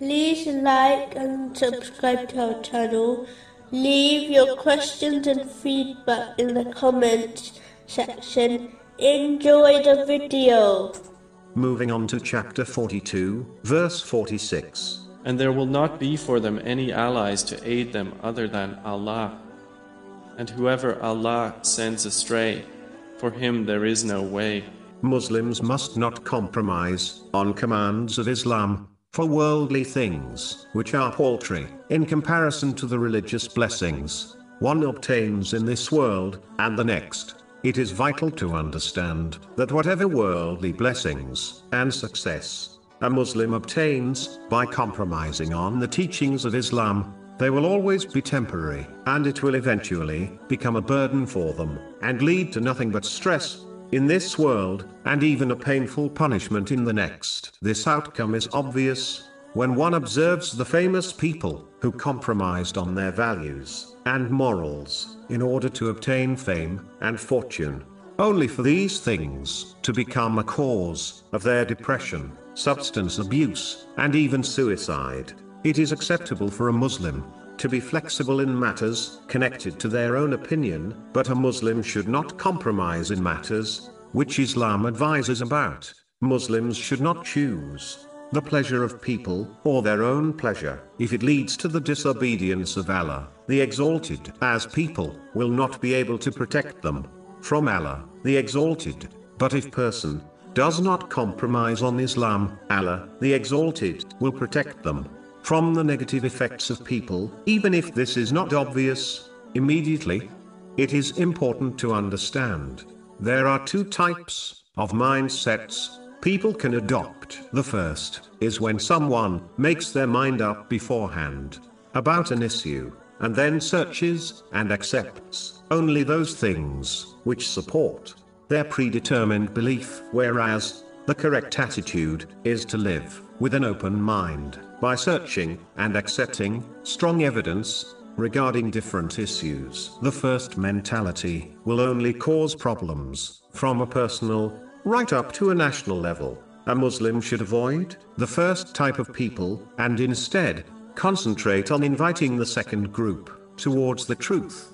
like and subscribe to our channel. Leave your questions and feedback in the comments section. Enjoy the video. Moving on to chapter 42, verse 46. And there will not be for them any allies to aid them other than Allah. And whoever Allah sends astray, for him there is no way. Muslims must not compromise on commands of Islam for worldly things, which are paltry, in comparison to the religious blessings one obtains in this world and the next. It is vital to understand that whatever worldly blessings and success a Muslim obtains by compromising on the teachings of Islam, they will always be temporary, and it will eventually become a burden for them and lead to nothing but stress in this world, and even a painful punishment in the next. This outcome is obvious when one observes the famous people who compromised on their values and morals in order to obtain fame and fortune. Only for these things to become a cause of their depression, substance abuse, and even suicide. It is acceptable for a Muslim to be flexible in matters connected to their own opinion, but a Muslim should not compromise in matters which Islam advises about. Muslims should not choose the pleasure of people or their own pleasure if it leads to the disobedience of Allah, the Exalted, as people will not be able to protect them from Allah, the Exalted. But if person does not compromise on Islam, Allah, the Exalted, will protect them from the negative effects of people, even if this is not obvious immediately. It is important to understand. There are two types of mindsets people can adopt. The first is when someone makes their mind up beforehand about an issue, and then searches and accepts only those things which support their predetermined belief, whereas the correct attitude is to live with an open mind by searching and accepting strong evidence regarding different issues. The first mentality will only cause problems from a personal right up to a national level. A Muslim should avoid the first type of people and instead concentrate on inviting the second group towards the truth.